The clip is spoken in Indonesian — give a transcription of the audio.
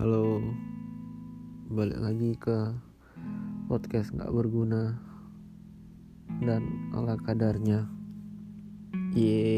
Halo, balik lagi ke podcast nggak berguna dan ala kadarnya. Yeay.